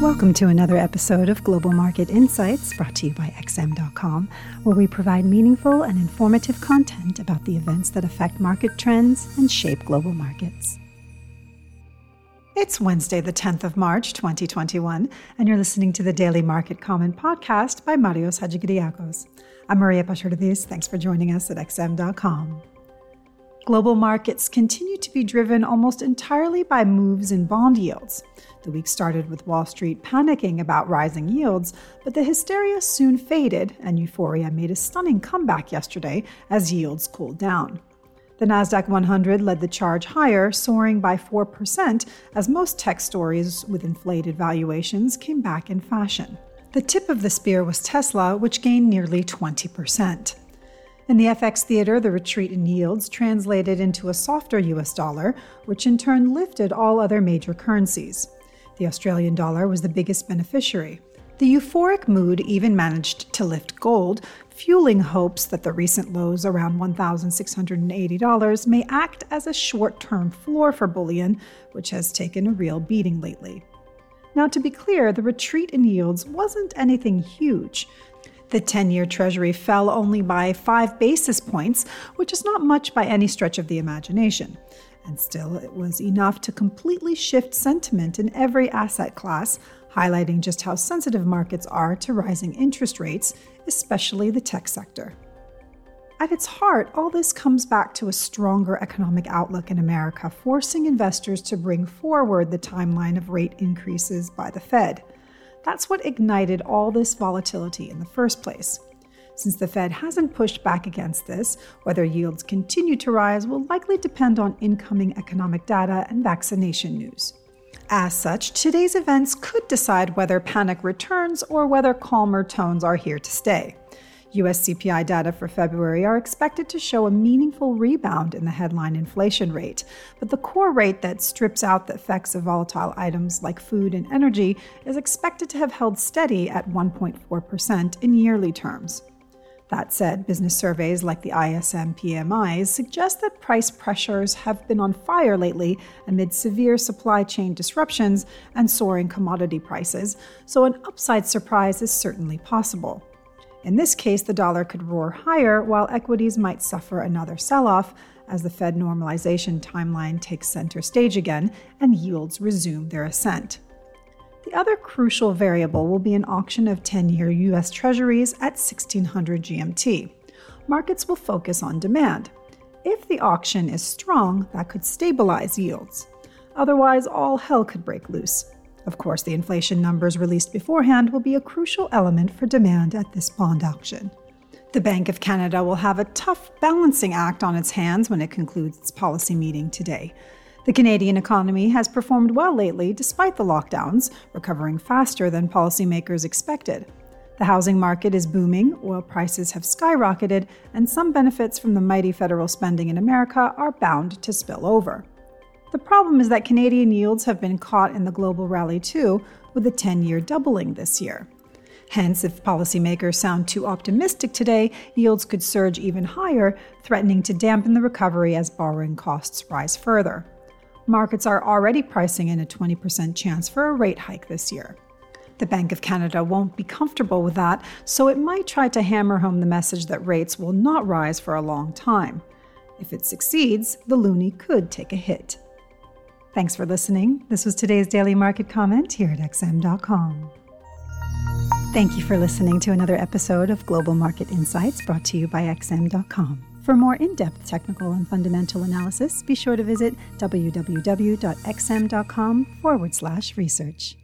Welcome to another episode of Global Market Insights brought to you by XM.com, where we provide meaningful and informative content about the events that affect market trends and shape global markets. It's Wednesday, the 10th of March, 2021, and you're listening to the Daily Market Comment podcast by Marios Hadjikyriacos. I'm Maria Pachordis. Thanks for joining us at XM.com. Global markets continue to be driven almost entirely by moves in bond yields. The week started with Wall Street panicking about rising yields, but the hysteria soon faded, and euphoria made a stunning comeback yesterday as yields cooled down. The Nasdaq 100 led the charge higher, soaring by 4%, as most tech stories with inflated valuations came back in fashion. The tip of the spear was Tesla, which gained nearly 20%. In the FX theater, the retreat in yields translated into a softer US dollar, which in turn lifted all other major currencies. The Australian dollar was the biggest beneficiary. The euphoric mood even managed to lift gold, fueling hopes that the recent lows around $1,680 may act as a short term floor for bullion, which has taken a real beating lately. Now, to be clear, the retreat in yields wasn't anything huge. The 10 year Treasury fell only by five basis points, which is not much by any stretch of the imagination. And still, it was enough to completely shift sentiment in every asset class, highlighting just how sensitive markets are to rising interest rates, especially the tech sector. At its heart, all this comes back to a stronger economic outlook in America, forcing investors to bring forward the timeline of rate increases by the Fed. That's what ignited all this volatility in the first place. Since the Fed hasn't pushed back against this, whether yields continue to rise will likely depend on incoming economic data and vaccination news. As such, today's events could decide whether panic returns or whether calmer tones are here to stay. US CPI data for February are expected to show a meaningful rebound in the headline inflation rate, but the core rate that strips out the effects of volatile items like food and energy is expected to have held steady at 1.4% in yearly terms. That said, business surveys like the ISM PMIs suggest that price pressures have been on fire lately amid severe supply chain disruptions and soaring commodity prices, so an upside surprise is certainly possible. In this case, the dollar could roar higher while equities might suffer another sell off as the Fed normalization timeline takes center stage again and yields resume their ascent. The other crucial variable will be an auction of 10 year US Treasuries at 1600 GMT. Markets will focus on demand. If the auction is strong, that could stabilize yields. Otherwise, all hell could break loose. Of course, the inflation numbers released beforehand will be a crucial element for demand at this bond auction. The Bank of Canada will have a tough balancing act on its hands when it concludes its policy meeting today. The Canadian economy has performed well lately despite the lockdowns, recovering faster than policymakers expected. The housing market is booming, oil prices have skyrocketed, and some benefits from the mighty federal spending in America are bound to spill over. The problem is that Canadian yields have been caught in the global rally too, with a 10 year doubling this year. Hence, if policymakers sound too optimistic today, yields could surge even higher, threatening to dampen the recovery as borrowing costs rise further. Markets are already pricing in a 20% chance for a rate hike this year. The Bank of Canada won't be comfortable with that, so it might try to hammer home the message that rates will not rise for a long time. If it succeeds, the loonie could take a hit. Thanks for listening. This was today's daily market comment here at XM.com. Thank you for listening to another episode of Global Market Insights brought to you by XM.com. For more in depth technical and fundamental analysis, be sure to visit www.xm.com forward slash research.